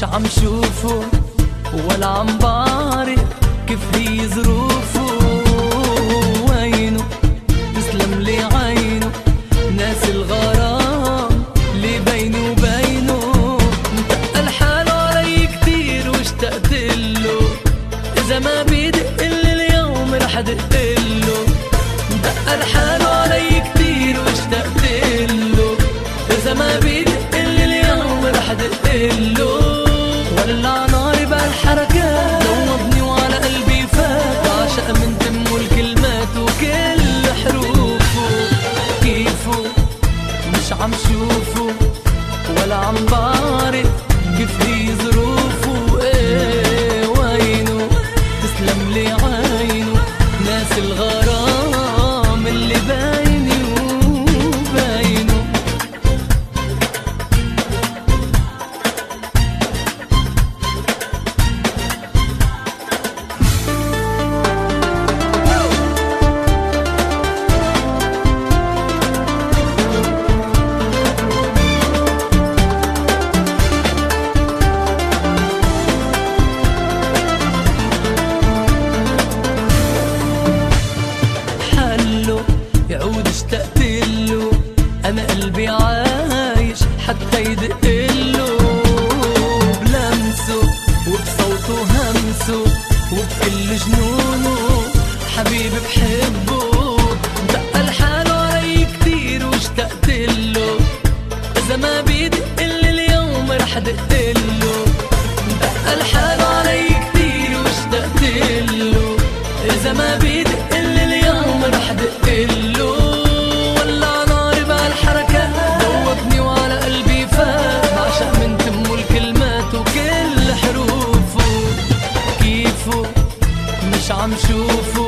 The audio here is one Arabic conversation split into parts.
مش عم شوفه ولا عم بعرف كيف هي ظروفه. وينه؟ تسلم لي عينه. ناس الغرام اللي بيني وبينه. متقل حاله علي كتير واشتقت له إذا ما بيدق لي اليوم رح دق له متقل حاله علي كتير واشتقت له إذا ما بيدق لي اليوم رح دق له ولع ناري وعلى قلبي فات. عشق من دمه الكلمات وكل حروفه. كيفه؟ مش عم شوفه ولا عم بعرف اشتقت له أنا قلبي عايش حتى يدق له بلمسه وبصوته همسه وبكل جنونه. حبيبي بحبه دق حاله علي كتير واشتقت له إذا ما بيدق لي اليوم رح دق عم شوفه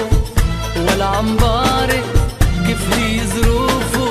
ولا عم بارك كيف لي ظروفه.